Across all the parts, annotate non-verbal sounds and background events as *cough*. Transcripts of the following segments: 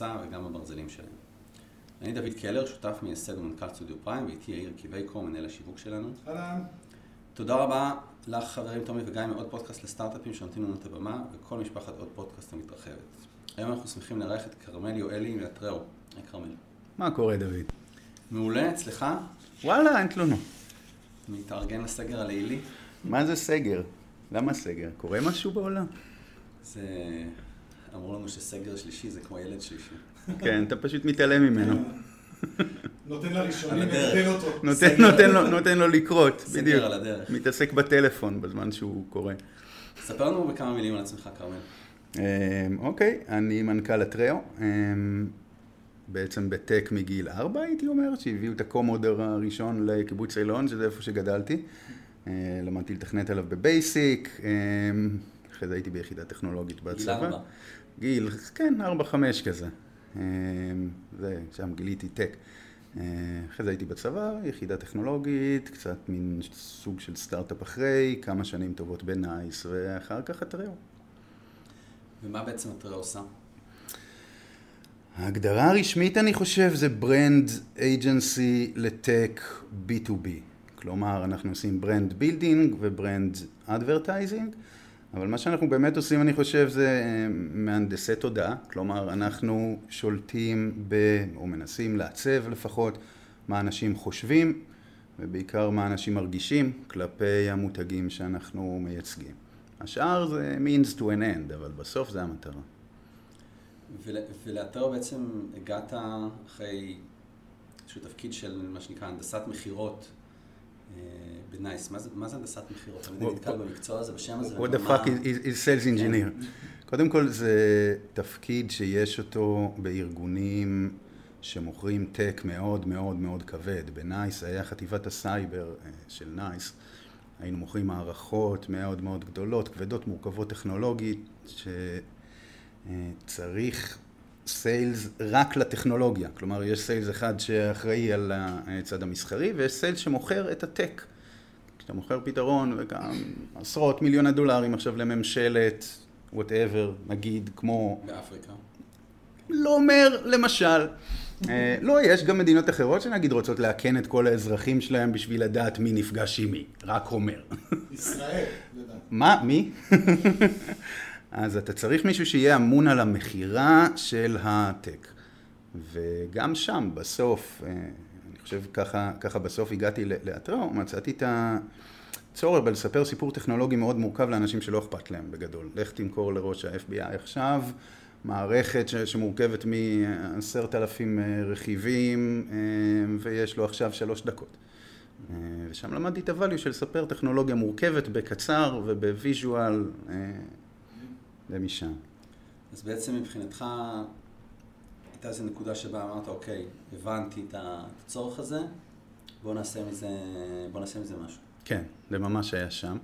בהנדסה וגם בברזלים שלהם. אני דוד קלר, שותף מייסד ומנכ"ל סטודיו פריים, ואיתי יאיר קיווייקו, מנהל השיווק שלנו. אהלן. תודה רבה לך, חברים תומי וגיא, מעוד פודקאסט לסטארט-אפים שנותנים לנו את הבמה, וכל משפחת עוד פודקאסט המתרחבת. היום אנחנו שמחים לארח את כרמל יואלי מאתראו. היי כרמל. מה קורה, דוד? מעולה, אצלך? וואלה, אין תלונות. מתארגן לסגר הלילי. מה זה סגר? למה סגר? קורה משהו בעולם? זה... אמרו לנו שסגר שלישי זה כמו ילד שלישי. כן, אתה פשוט מתעלם ממנו. נותן לראשונים. מגדל אותו. נותן, סגר. נותן, לו, נותן לו לקרות, סגר בדיוק. על הדרך. מתעסק בטלפון בזמן שהוא קורא. ספר לנו בכמה מילים על עצמך, כרמל. אמ, אוקיי, אני מנכ"ל הטריו. אמ, בעצם בטק מגיל ארבע, הייתי אומר, שהביאו את הקומודר הראשון לקיבוץ אילון, שזה איפה שגדלתי. אה, למדתי לתכנת עליו בבייסיק, אמ, אחרי זה הייתי ביחידה טכנולוגית בצבא. ארבע. גיל, כן, ארבע, חמש כזה. אמ, זה, שם גיליתי טק. אה, אחרי זה הייתי בצבא, יחידה טכנולוגית, קצת מין סוג של סטארט-אפ אחרי, כמה שנים טובות בנייס, ואחר כך אטראו. ומה בעצם אטראו עושה? ההגדרה הרשמית, אני חושב, זה brand agency לטק B2B. כלומר, אנחנו עושים brand building ו brand advertising, אבל מה שאנחנו באמת עושים, אני חושב, זה אה, מהנדסי תודעה. כלומר, אנחנו שולטים ב... או מנסים לעצב לפחות, מה אנשים חושבים, ובעיקר מה אנשים מרגישים כלפי המותגים שאנחנו מייצגים. השאר זה means to an end, אבל בסוף זה המטרה. ול- ולאטראו בעצם הגעת אחרי איזשהו תפקיד של מה שנקרא הנדסת מכירות בנייס. מה זה, הנדסת מכירות? What- נתקל במקצוע הזה, בשם הזה. What the fuck is, sales engineer? קודם כל זה תפקיד שיש אותו בארגונים שמוכרים טק מאוד מאוד מאוד כבד. בנייס היה חטיבת הסייבר אה, של נייס. היינו מוכרים מערכות מאוד מאוד גדולות, כבדות, מורכבות טכנולוגית, שצריך sales רק לטכנולוגיה. כלומר, יש sales אחד שאחראי על הצד המסחרי, ויש sales שמוכר את הטק. כשאתה מוכר פתרון וגם עשרות מיליוני דולרים עכשיו לממשלת, whatever, נגיד, כמו, באפריקה. לא אומר, למשל. אה, לא, יש גם מדינות אחרות שנגיד רוצות לאכן את כל האזרחים שלהם בשביל לדעת מי נפגש עם מי, רק אומר. ישראל, לדעת. מה? מי? אז אתה צריך מישהו שיהיה אמון על המכירה של הטק. וגם שם, בסוף, אה, אני חושב ככה, ככה בסוף הגעתי לאתרו, מצאתי את הצורך בלספר סיפור טכנולוגי מאוד מורכב לאנשים שלא אכפת להם בגדול. לך תמכור לראש ה-FBI עכשיו מערכת ש- שמורכבת מעשרת אלפים אה, רכיבים אה, ויש לו עכשיו שלוש דקות. ושם למדתי את הvalue של לספר טכנולוגיה מורכבת בקצר ובוויז'ואל ומשם. אז בעצם מבחינתך הייתה איזו נקודה שבה אמרת, אוקיי, הבנתי את הצורך הזה, בוא נעשה מזה, בוא נעשה מזה משהו. כן, זה ממש היה שם.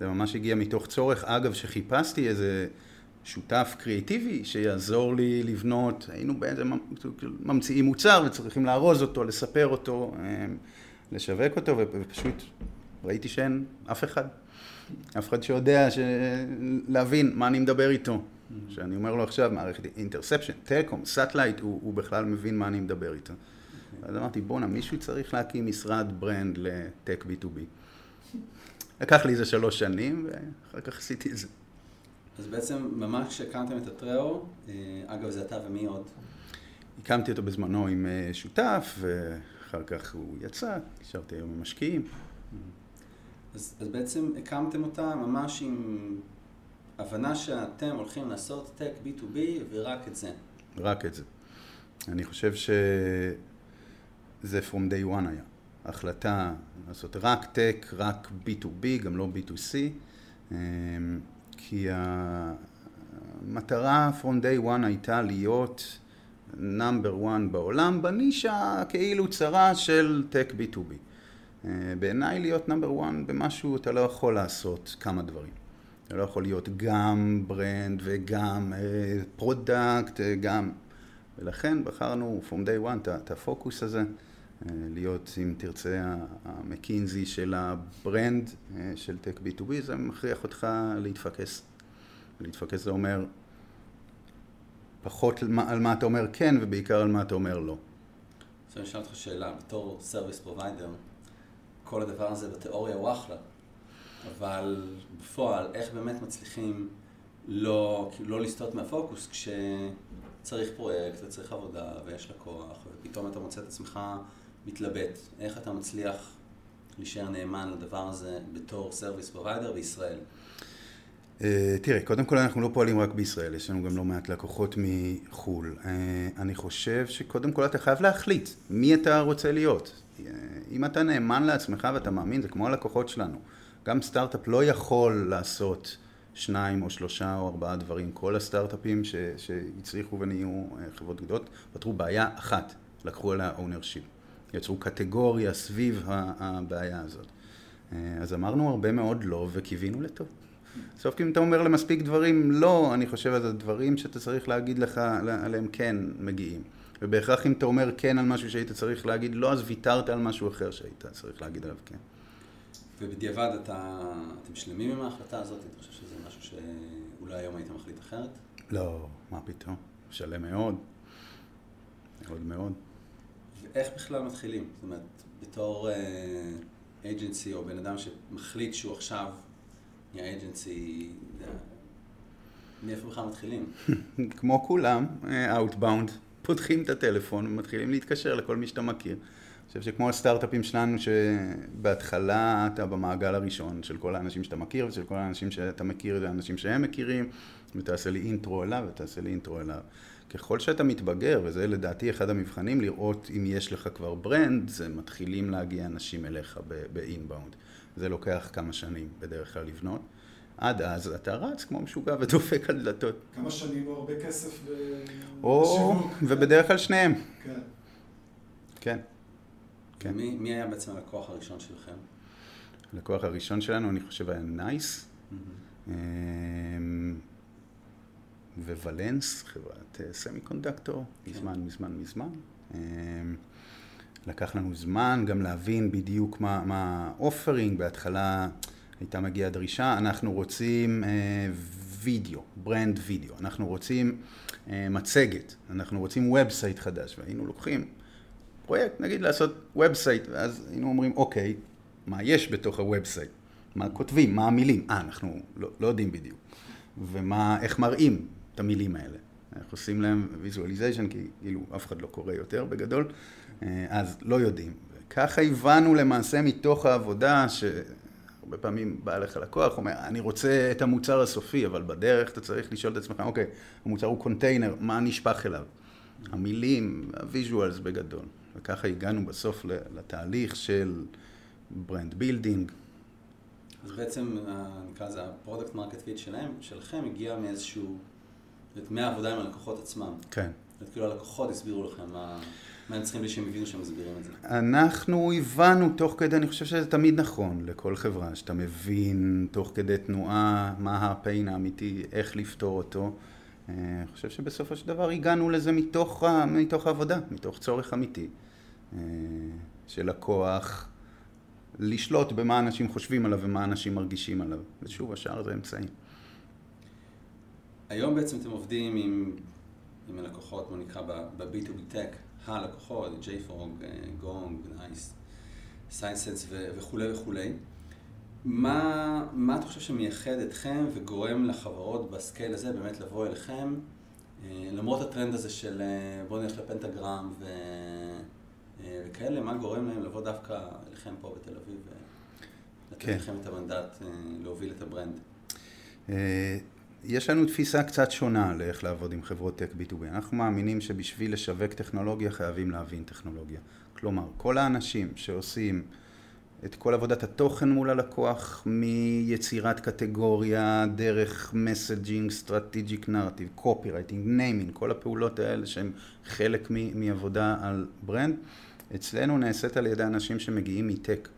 זה ממש הגיע מתוך צורך. אגב, שחיפשתי איזה שותף קריאיטיבי שיעזור לי לבנות, היינו באיזה ממ- ממציאים מוצר וצריכים לארוז אותו, לספר אותו, אה, לשווק אותו, ופשוט ראיתי שאין אף אחד. אף אחד שיודע ש... להבין מה אני מדבר איתו. שאני אומר לו עכשיו, מערכת interception, telecom, satellite, הוא, הוא בכלל מבין מה אני מדבר איתו. אז אמרתי, בואנה, מישהו צריך להקים משרד brand לטק B2B. לקח לי איזה שלוש שנים, ואחר כך עשיתי את זה. אז בעצם ממש כשהקמתם את אטראו, אה, אגב זה אתה ומי עוד? הקמתי אותו בזמנו עם אה, שותף, ואחר כך הוא יצא, נשארתי היום עם משקיעים. אז, אז בעצם הקמתם אותה ממש עם הבנה שאתם הולכים לעשות טק B2B ורק את זה. רק את זה. אני חושב שזה from day one היה. החלטה לעשות רק טק, רק B2B, גם לא B2C, אמ, כי המטרה from day one הייתה להיות number 1 בעולם בנישה כאילו צרה של טק B2B. אה, בעיניי להיות number 1 במשהו אתה לא יכול לעשות כמה דברים. אתה לא יכול להיות גם brand וגם product, גם... ולכן בחרנו from day one את הפוקוס הזה. אה, להיות, אם תרצה, המקינזי של ה brand אה, של tech B2B, זה מכריח אותך להתפקס. להתפקס זה אומר פחות על מה אתה אומר כן ובעיקר על מה אתה אומר לא. אני אשאל אותך שאלה, בתור service provider, כל הדבר הזה בתיאוריה הוא אחלה, אבל בפועל, איך באמת מצליחים לא, לא לסטות מהפוקוס כשצריך פרויקט וצריך עבודה ויש לקוח, ופתאום אתה מוצא את עצמך מתלבט, איך אתה מצליח להישאר נאמן לדבר הזה בתור service provider בישראל? אה, תראה, קודם כל אנחנו לא פועלים רק בישראל, יש לנו גם לא מעט לקוחות מחו"ל. אה, אני חושב שקודם כל אתה חייב להחליט מי אתה רוצה להיות. אה, אם אתה נאמן לעצמך ואתה מאמין, זה כמו הלקוחות שלנו. גם סטארט-אפ לא יכול לעשות שניים או שלושה או ארבעה דברים. כל הסטארט-אפים שהצליחו ונהיו חברות גדולות, פתרו בעיה אחת, לקחו עליה ownership. יצרו קטגוריה סביב הבעיה הזאת. אה, אז אמרנו הרבה מאוד לא וקיווינו לטוב. בסוף אם אתה אומר למספיק דברים לא, אני חושב על הדברים שאתה צריך להגיד לך עליהם כן מגיעים. ובהכרח אם אתה אומר כן על משהו שהיית צריך להגיד לא, אז ויתרת על משהו אחר שהיית צריך להגיד עליו כן. ובדיעבד אתה, אתם שלמים עם ההחלטה הזאת? אתה חושב שזה משהו שאולי היום היית מחליט אחרת? לא, מה פתאום. שלם מאוד. מאוד מאוד. ואיך בכלל מתחילים? זאת אומרת, בתור אייג'נסי uh, או בן אדם שמחליט שהוא עכשיו נהיה אייג'נסי, מאיפה בכלל מתחילים? *laughs* כמו כולם, Outbound, פותחים את הטלפון ומתחילים להתקשר לכל מי שאתה מכיר. אני חושב שכמו הסטארט-אפים שלנו, שבהתחלה אתה במעגל הראשון של כל האנשים שאתה מכיר ושל כל האנשים שאתה מכיר זה האנשים שהם מכירים, ותעשה לי אינטרו אליו ותעשה לי אינטרו אליו. ככל שאתה מתבגר, וזה לדעתי אחד המבחנים, לראות אם יש לך כבר ברנד, זה מתחילים להגיע אנשים אליך באינבאונד. זה לוקח כמה שנים בדרך כלל לבנות. עד אז אתה רץ כמו משוגע ודופק על דלתות. כמה שנים או הרבה כסף בשיווק. ובדרך כלל שניהם. כן. כן. כן. מי, מי היה בעצם הלקוח הראשון שלכם? הלקוח הראשון שלנו, אני חושב, היה NICE. Mm-hmm. Valens, חברת semiconductor, כן. מזמן, מזמן, מזמן. לקח לנו זמן גם להבין בדיוק מה ה offering, בהתחלה הייתה מגיעה דרישה, אנחנו רוצים אה, וידאו, brand video, אנחנו רוצים אה, מצגת, אנחנו רוצים website חדש, והיינו לוקחים פרויקט, נגיד לעשות website, ואז היינו אומרים, אוקיי, מה יש בתוך ה website? מה כותבים? מה המילים? אה, אנחנו לא, לא יודעים בדיוק. ומה, איך מראים את המילים האלה. אנחנו עושים להם visualization, כי כאילו אף אחד לא קורא יותר בגדול, אז לא יודעים. וככה הבנו למעשה מתוך העבודה, שהרבה פעמים בא אליך לקוח, אומר, אני רוצה את המוצר הסופי, אבל בדרך אתה צריך לשאול את עצמך, אוקיי, המוצר הוא קונטיינר, מה נשפך אליו? המילים, ה visuals בגדול. וככה הגענו בסוף לתהליך של brand building. אז בעצם, נקרא לזה, ה product market fit שלהם, שלכם, הגיע מאיזשהו מהעבודה עם הלקוחות עצמם. כן. זאת כאילו הלקוחות הסבירו לכם מה, מה הם צריכים בלי שהם הבינו שהם מסבירים את זה. אנחנו הבנו תוך כדי, אני חושב שזה תמיד נכון לכל חברה, שאתה מבין תוך כדי תנועה מה ה pain האמיתי, איך לפתור אותו. אה, אני חושב שבסופו של דבר הגענו לזה מתוך, מתוך העבודה, מתוך צורך אמיתי אה, של לקוח לשלוט במה אנשים חושבים עליו ומה אנשים מרגישים עליו. ושוב, השאר זה אמצעים. היום בעצם אתם עובדים עם, עם הלקוחות, בוא נקרא ב-B2B Tech, הלקוחות, JFrog, Gong, NICE, Sisense וכולי וכולי. מה, מה אתה חושב שמייחד אתכם וגורם לחברות ב scale הזה באמת לבוא אליכם, אה, למרות הטרנד הזה של אה, בוא נלך ל Pentagram ו... אה, וכאלה, מה גורם להם לבוא דווקא אליכם פה בתל אביב ולתת כן. לכם את המנדט להוביל את ה brand? יש לנו תפיסה קצת שונה לאיך לעבוד עם חברות tech B2B. אנחנו מאמינים שבשביל לשווק טכנולוגיה חייבים להבין טכנולוגיה. כלומר, כל האנשים שעושים את כל עבודת התוכן מול הלקוח, מיצירת קטגוריה, דרך messaging, strategic narrative, copywriting, naming, כל הפעולות האלה שהן חלק מ- מעבודה על brand. אצלנו נעשית על ידי אנשים שמגיעים מ tech,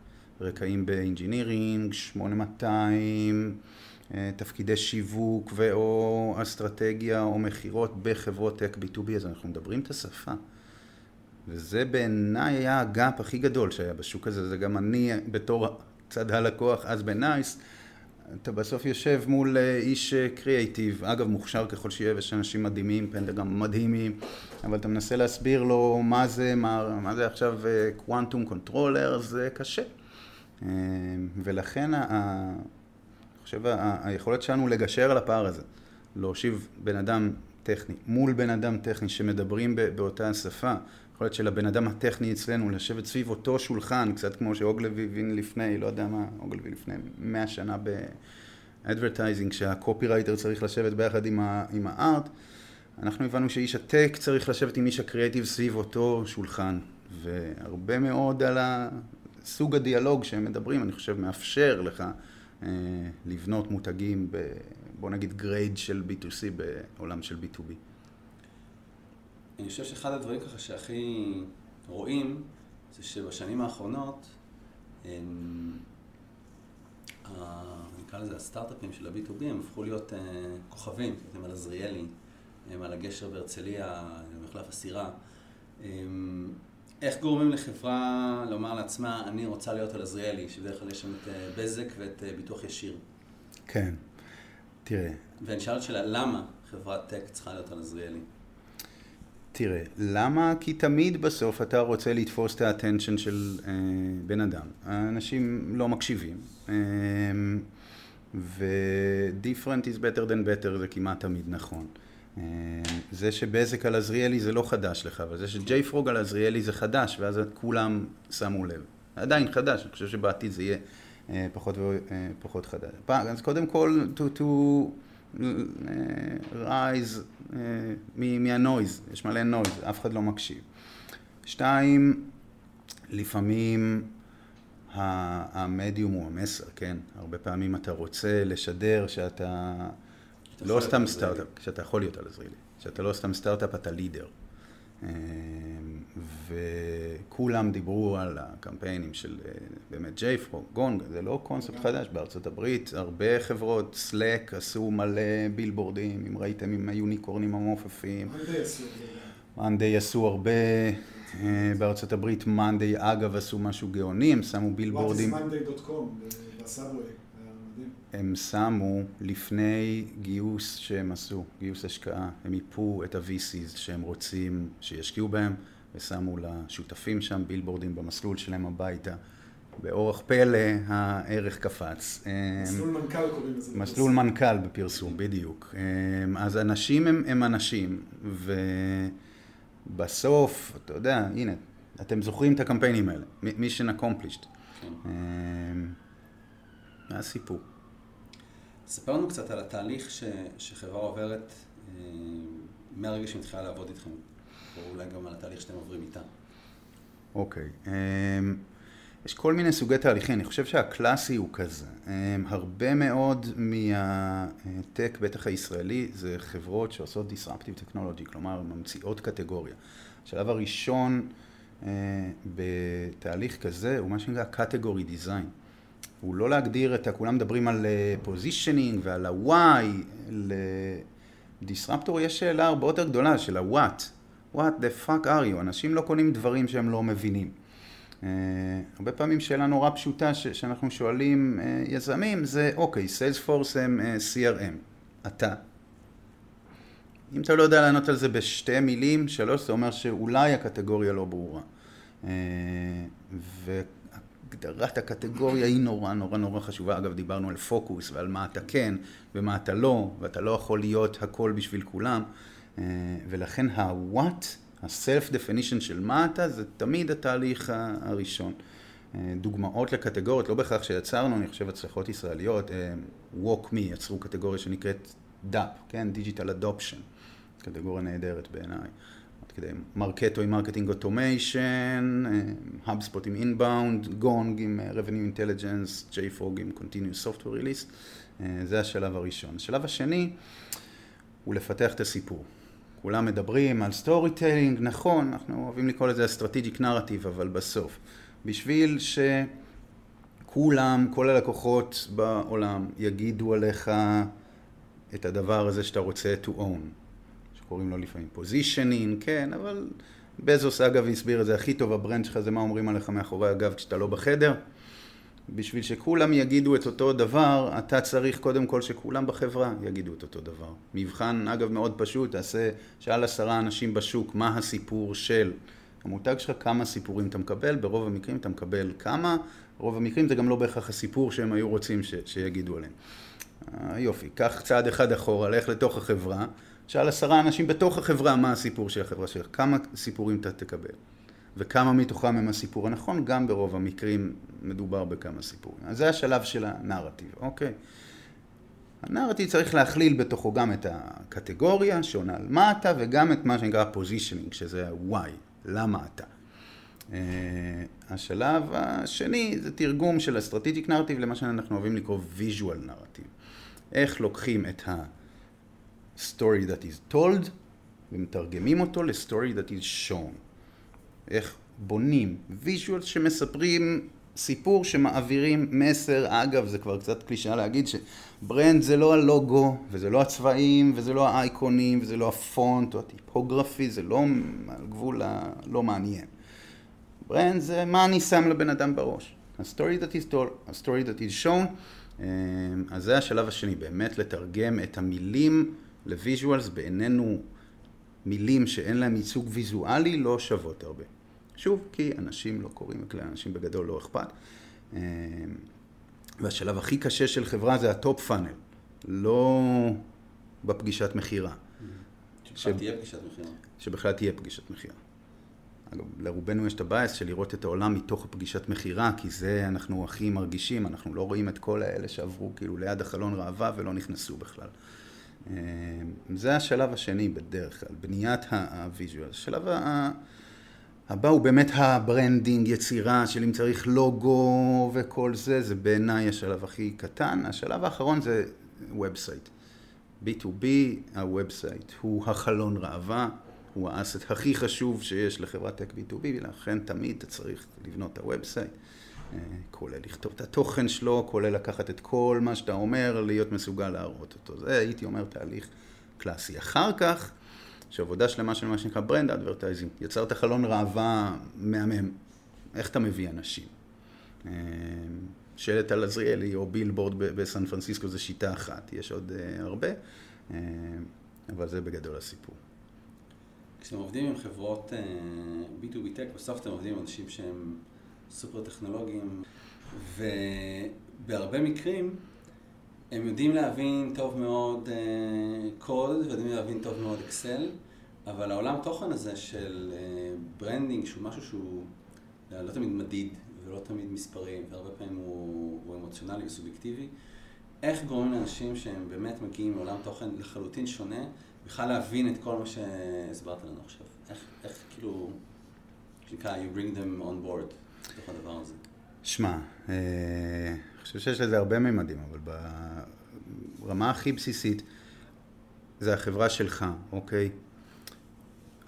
רקעים ב engineering, 8200, אה, תפקידי שיווק ו/או אסטרטגיה או מכירות בחברות tech B2B, אז אנחנו מדברים את השפה. וזה בעיניי היה ה gap הכי גדול שהיה בשוק הזה, זה גם אני בתור צד הלקוח אז ב NICE, אתה בסוף יושב מול אה, איש קריאייטיב, אגב מוכשר ככל שיהיה, ויש אנשים מדהימים, Pentagram מדהימים, אבל אתה מנסה להסביר לו מה זה, מה, מה זה עכשיו quantum controller, זה קשה. אה, ולכן חושב ה- היכולת שלנו לגשר על הפער הזה, להושיב בן אדם טכני מול בן אדם טכני שמדברים באותה השפה, יכול להיות שלבן אדם הטכני אצלנו לשבת סביב אותו שולחן, קצת כמו ש Ogilvy הבין לפני, לא יודע מה, Ogilvy לפני מאה שנה ב advertising, שהקופירייטר צריך לשבת ביחד עם, ה- עם ה art, אנחנו הבנו שאיש הטק צריך לשבת עם איש הקריאיטיב סביב אותו שולחן, והרבה מאוד על הסוג הדיאלוג שהם מדברים, אני חושב, מאפשר לך לבנות מותגים ב... בוא נגיד גרייד של B2C בעולם של B2B. אני חושב שאחד הדברים ככה שהכי רואים, זה שבשנים האחרונות, נקרא לזה הסטארט-אפים של ה-B2B, הם הפכו להיות אה, כוכבים, הם על עזריאלי, הם על הגשר בהרצליה, מחלף הסירה. איך גורמים לחברה לומר לעצמה, אני רוצה להיות על עזריאלי, שבדרך כלל יש שם את אה, בזק ואת אה, ביטוח ישיר. כן. תראה, ואני שאל את שאלה, למה חברת טק צריכה להיות על עזריאלי? תראה, למה? כי תמיד בסוף אתה רוצה לתפוס את האטנשן של אה, בן אדם. האנשים לא מקשיבים. אה, ו-different is better than better זה כמעט תמיד נכון. אה, זה שבזק על עזריאלי זה לא חדש לך, אבל זה שג'יי פרוג על עזריאלי זה חדש, ואז כולם שמו לב. עדיין חדש, אני חושב שבעתיד זה יהיה אה, פחות ופחות חדש. פעם, אז קודם כל, to, to אה, rise אה, מ- מהנויז, יש מלא נויז, אף אחד לא מקשיב. שתיים, לפעמים המדיום הוא המסר, כן? הרבה פעמים אתה רוצה לשדר שאתה לא סתם סטארט-אפ, שאתה יכול להיות על עזריאלי, שאתה לא סתם סטארט-אפ, אתה לידר. אה, וכולם דיברו על הקמפיינים של אה, באמת ג'ייפרו, גונג, זה לא קונספט חדש בארצות הברית, הרבה חברות, סלק עשו מלא בילבורדים, אם ראיתם עם היוניקורנים המעופפים, מאנדיי עשו. מאנדיי עשו הרבה אה, בארצות הברית, מאנדיי אגב עשו משהו גאוני, הם שמו בילבורדים. whatismonday.com בסאבווי, היה מדהים. הם שמו לפני גיוס שהם עשו, גיוס השקעה, הם מיפו את ה-VCs שהם רוצים שישקיעו בהם, ושמו לשותפים שם בילבורדים במסלול שלהם הביתה. באורח פלא הערך קפץ. מסלול מנכ"ל קוראים לזה. מסלול מנכ"ל בפרסום, בדיוק. אז אנשים הם, הם אנשים, ובסוף, אתה יודע, הנה, אתם זוכרים את הקמפיינים האלה, mission accomplished. כן. זה הסיפור. ספר לנו קצת על התהליך ש, שחברה עוברת אה, מהרגע שהיא מתחילה לעבוד איתכם, או אולי גם על התהליך שאתם עוברים איתה. אוקיי. אמ, יש כל מיני סוגי תהליכים, אני חושב שהקלאסי הוא כזה. אמ, הרבה מאוד מהטק, בטח הישראלי, זה חברות שעושות disruptive technology, כלומר ממציאות קטגוריה. השלב הראשון אה, בתהליך כזה הוא מה שנקרא category design. הוא לא להגדיר את ה... כולם מדברים על positioning ועל ה-why, ל disruptor יש שאלה הרבה יותר גדולה של ה-what. what the fuck are you? אנשים לא קונים דברים שהם לא מבינים. אה, הרבה פעמים שאלה נורא פשוטה ש- שאנחנו שואלים אה, יזמים זה אוקיי, Salesforce הם אה, CRM, אתה. אם אתה לא יודע לענות על זה בשתי מילים, שלוש, זה אומר שאולי הקטגוריה לא ברורה. Uh, והגדרת הקטגוריה היא נורא נורא נורא חשובה. אגב, דיברנו על פוקוס ועל מה אתה כן ומה אתה לא, ואתה לא יכול להיות הכל בשביל כולם. Uh, ולכן ה-what, ה-self definition של מה אתה, זה תמיד התהליך הראשון. Uh, דוגמאות לקטגוריות, לא בהכרח שיצרנו, אני חושב הצלחות ישראליות, uh, WalkMe, יצרו קטגוריה שנקראת DAP, כן? Digital Adoption, קטגוריה נהדרת בעיניי. כדי Marketo עם marketing automation, HubSpot עם inbound, Gong עם אה, revenue intelligence, JFrog עם continuous software release, אה, זה השלב הראשון. השלב השני הוא לפתח את הסיפור. כולם מדברים על storytelling, נכון, אנחנו אוהבים לקרוא לזה strategic narrative, אבל בסוף, בשביל שכולם, כל הלקוחות בעולם, יגידו עליך את הדבר הזה שאתה רוצה to own, שקוראים לו לפעמים positioning, כן, אבל בזוס אגב הסביר את זה הכי טוב, ה brand שלך זה מה אומרים עליך מאחורי הגב כשאתה לא בחדר. בשביל שכולם יגידו את אותו דבר, אתה צריך קודם כל שכולם בחברה יגידו את אותו דבר. מבחן, אגב, מאוד פשוט, תעשה, שאל עשרה אנשים בשוק מה הסיפור של המותג שלך, כמה סיפורים אתה מקבל, ברוב המקרים אתה מקבל כמה, ברוב המקרים זה גם לא בהכרח הסיפור שהם היו רוצים ש, שיגידו עליהם. אה, יופי, קח צעד אחד אחורה, לך לתוך החברה, שאל עשרה אנשים בתוך החברה מה הסיפור של החברה שלך, כמה סיפורים אתה תקבל. וכמה מתוכם הם הסיפור הנכון, גם ברוב המקרים מדובר בכמה סיפורים. אז זה השלב של הנרטיב, אוקיי? הנרטיב צריך להכליל בתוכו גם את הקטגוריה שעונה על מה אתה, וגם את מה שנקרא פוזישנינג, שזה ה-why, למה אתה. Uh, השלב השני זה תרגום של strategic narrative למה שאנחנו אוהבים לקרוא visual narrative. איך לוקחים את ה-story that is told ומתרגמים אותו ל-story that is shown. איך בונים visual שמספרים סיפור שמעבירים מסר, אגב זה כבר קצת קלישאה להגיד ש-brand זה לא הלוגו וזה לא הצבעים וזה לא האייקונים וזה לא הפונט או ה-typography, זה לא על גבול הלא מעניין. brand זה מה אני שם לבן אדם בראש. ה-story that is told, ה-story that is shown, אה, אז זה השלב השני, באמת לתרגם את המילים ל-visuals בעינינו מילים שאין להם ייצוג ויזואלי לא שוות הרבה. שוב, כי אנשים לא קוראים, לאנשים בגדול לא אכפת. אה, והשלב הכי קשה של חברה זה ה-top funnel, לא בפגישת מכירה. שבכלל תהיה פגישת מכירה. שבכלל תהיה פגישת מכירה. אגב, לרובנו יש את ה-bias של לראות את העולם מתוך הפגישת מכירה, כי זה אנחנו הכי מרגישים, אנחנו לא רואים את כל האלה שעברו כאילו ליד החלון ראווה ולא נכנסו בכלל. זה השלב השני בדרך כלל, בניית ה-visual. השלב הבא הוא באמת ה-branding, יצירה של אם צריך לוגו וכל זה, זה בעיניי השלב הכי קטן. השלב האחרון זה website. B2B, ה-website הוא החלון ראווה, הוא ה-asset הכי חשוב שיש לחברת טק B2B, ולכן תמיד אתה צריך לבנות את ה-website, כולל לכתוב את התוכן שלו, כולל לקחת את כל מה שאתה אומר, להיות מסוגל להראות אותו. זה הייתי אומר תהליך קלאסי. אחר כך, יש עבודה שלמה של מה שנקרא brand advertising. יצרת חלון ראווה מהמם. איך אתה מביא אנשים? אה, שלט על עזריאלי או בילבורד בסן פרנסיסקו זה שיטה אחת, יש עוד uh, הרבה, uh, אבל זה בגדול הסיפור. כשאתם עובדים עם חברות uh, B2B Tech, בסוף אתם עובדים עם אנשים שהם סופר טכנולוגיים, ובהרבה מקרים הם יודעים להבין טוב מאוד קוד, uh, ויודעים להבין טוב מאוד אקסל, אבל העולם תוכן הזה של branding, שהוא משהו שהוא לא תמיד מדיד, ולא תמיד מספרים, והרבה פעמים הוא, הוא אמוציונלי וסובייקטיבי. איך גורמים לאנשים שהם באמת מגיעים לעולם תוכן לחלוטין שונה, בכלל להבין את כל מה שהסברת לנו עכשיו? איך, איך כאילו, שנקרא, you bring them on board, לתוך הדבר הזה? שמע, אה, אני חושב שיש לזה הרבה מימדים, אבל ברמה הכי בסיסית, זה החברה שלך, אוקיי?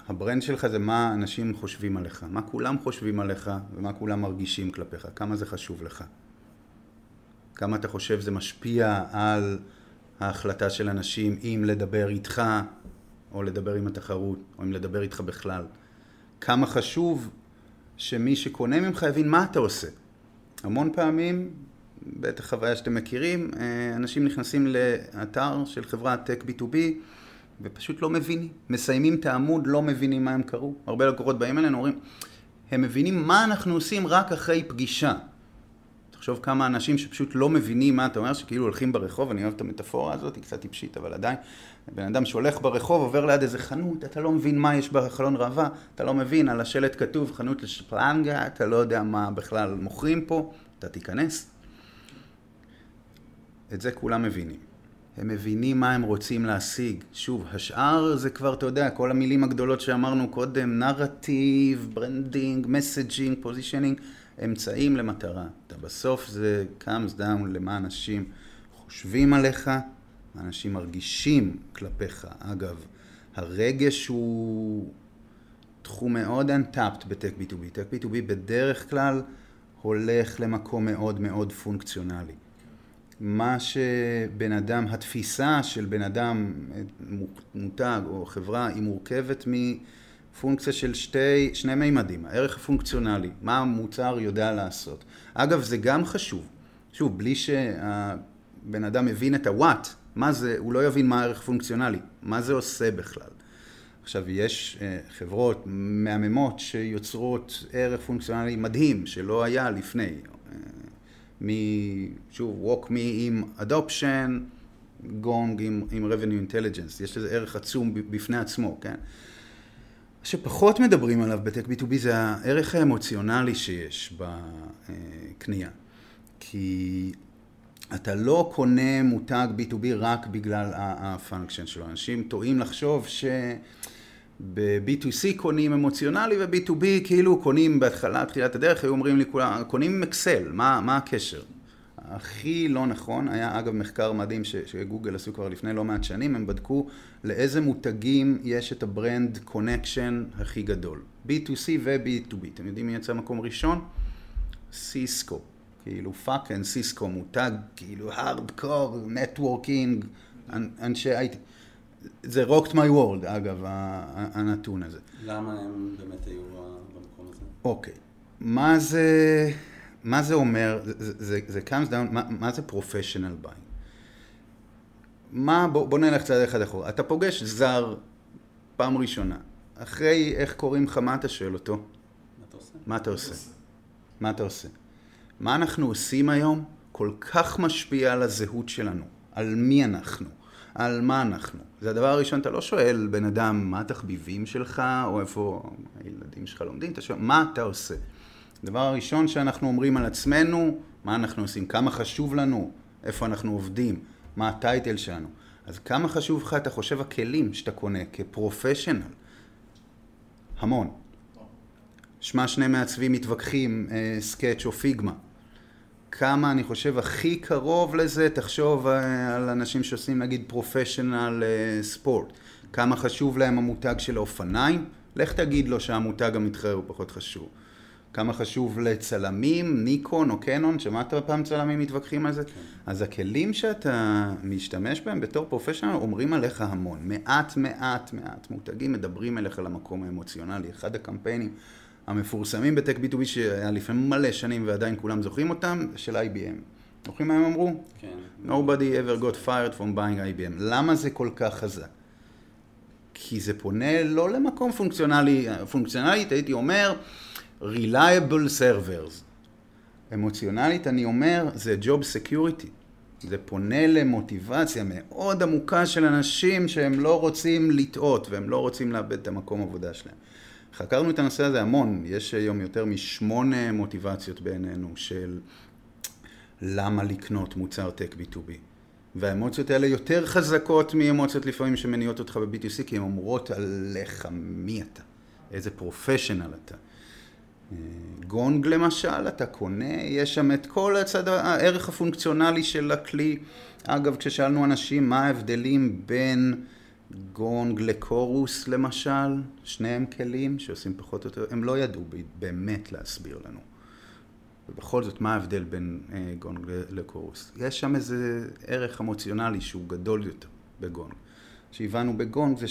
הברנד שלך זה מה אנשים חושבים עליך, מה כולם חושבים עליך ומה כולם מרגישים כלפיך, כמה זה חשוב לך. כמה אתה חושב זה משפיע על ההחלטה של אנשים אם לדבר איתך או לדבר עם התחרות או אם לדבר איתך בכלל. כמה חשוב שמי שקונה ממך יבין מה אתה עושה. המון פעמים, בטח חוויה שאתם מכירים, אה, אנשים נכנסים לאתר של חברת טק B2B ופשוט לא מבינים. מסיימים את העמוד, לא מבינים מה הם קראו. הרבה לקוחות באים אלינו, אומרים, הם מבינים מה אנחנו עושים רק אחרי פגישה. תחשוב כמה אנשים שפשוט לא מבינים מה אתה אומר, שכאילו הולכים ברחוב, אני אוהב את המטאפורה הזאת, היא קצת טיפשית, אבל עדיין, בן אדם שהולך ברחוב, עובר ליד איזה חנות, אתה לא מבין מה יש בחלון ראווה, אתה לא מבין, על השלט כתוב חנות לשפלנגה, אתה לא יודע מה בכלל מוכרים פה, אתה תיכנס. את זה כולם מבינים. הם מבינים מה הם רוצים להשיג. שוב, השאר זה כבר, אתה יודע, כל המילים הגדולות שאמרנו קודם, נרטיב, branding, messaging, positioning, אמצעים למטרה. אתה בסוף זה comes down למה אנשים חושבים עליך, מה אנשים מרגישים כלפיך. אגב, הרגש הוא תחום מאוד untapped בטק B2B. טק B2B בדרך כלל הולך למקום מאוד מאוד פונקציונלי. מה שבן אדם, התפיסה של בן אדם, מותג או חברה, היא מורכבת מפונקציה של שתי, שני מימדים, הערך הפונקציונלי, מה המוצר יודע לעשות. אגב, זה גם חשוב. שוב, בלי שהבן אדם מבין את ה-what, מה זה, הוא לא יבין מה הערך הפונקציונלי, מה זה עושה בכלל. עכשיו, יש uh, חברות מהממות שיוצרות ערך פונקציונלי מדהים, שלא היה לפני. מ... שוב, walk me עם adoption, עם, עם revenue intelligence, יש לזה ערך עצום בפני עצמו, כן? שפחות מדברים עליו בטק B2B זה הערך האמוציונלי שיש בקנייה. כי אתה לא קונה מותג B2B רק בגלל הפונקשן שלו. אנשים טועים לחשוב ש... ב-B2C קונים אמוציונלי וב-B2B כאילו קונים בהתחלה, תחילת הדרך, היו אומרים לי כולם, קונים אקסל, מה, מה הקשר? הכי לא נכון, היה אגב מחקר מדהים ש, שגוגל עשו כבר לפני לא מעט שנים, הם בדקו לאיזה מותגים יש את ה-brand connection הכי גדול. B2C ו-B2B. אתם יודעים מי יצא מקום ראשון? סיסקו. כאילו fucking סיסקו מותג, כאילו hardcore, networking, אנשי IT. זה רוקט מי וורד, אגב, הנתון הזה. למה הם באמת היו במקום הזה? אוקיי. מה זה, מה זה אומר, זה, זה, זה comes down, מה, מה זה professional buying? מה, בוא, בוא נלך צעד אחד אחורה. אתה פוגש זר פעם ראשונה. אחרי איך קוראים לך, מה אתה שואל אותו? מה אתה עושה? מה אתה עושה? מה אתה עושה? מה אנחנו עושים היום כל כך משפיע על הזהות שלנו, על מי אנחנו. על מה אנחנו. זה הדבר הראשון, אתה לא שואל בן אדם מה התחביבים שלך, או איפה הילדים שלך לומדים, אתה שואל מה אתה עושה. הדבר הראשון שאנחנו אומרים על עצמנו, מה אנחנו עושים, כמה חשוב לנו, איפה אנחנו עובדים, מה הטייטל שלנו. אז כמה חשוב לך, אתה חושב, הכלים שאתה קונה כפרופשיונל? המון. שמע שני מעצבים מתווכחים, אה, סקץ' או פיגמה. כמה אני חושב הכי קרוב לזה, תחשוב אה, על אנשים שעושים נגיד פרופשיונל ספורט, כמה חשוב להם המותג של האופניים, לך תגיד לו שהמותג המתחרה הוא פחות חשוב. כמה חשוב לצלמים, ניקון או קנון, שמעת פעם צלמים מתווכחים על זה? כן. אז הכלים שאתה משתמש בהם בתור פרופשיונל אומרים עליך המון. מעט מעט מעט מותגים מדברים אליך למקום האמוציונלי. אחד הקמפיינים המפורסמים בטק B2B שהיה לפני מלא שנים ועדיין כולם זוכרים אותם, של IBM. זוכרים מה הם אמרו? כן. Nobody ever got fired from buying IBM. למה זה כל כך חזק? כי זה פונה לא למקום פונקציונלי, פונקציונלית הייתי אומר reliable servers. אמוציונלית אני אומר זה job security. זה פונה למוטיבציה מאוד עמוקה של אנשים שהם לא רוצים לטעות והם לא רוצים לאבד את המקום עבודה שלהם. חקרנו את הנושא הזה המון, יש היום יותר משמונה מוטיבציות בעינינו של למה לקנות מוצר טק B2B. והאמוציות האלה יותר חזקות מאמוציות לפעמים שמניעות אותך ב-B2C, כי הן אומרות עליך מי אתה, איזה פרופשיונל אתה. גונג למשל, אתה קונה, יש שם את כל הצד, הערך הפונקציונלי של הכלי. אגב, כששאלנו אנשים מה ההבדלים בין גונג לקורוס למשל, שניהם כלים שעושים פחות או יותר, הם לא ידעו באמת להסביר לנו. ובכל זאת, מה ההבדל בין אה, גונג לקורוס? יש שם איזה ערך אמוציונלי שהוא גדול יותר בגונג. שהבנו בגונג זה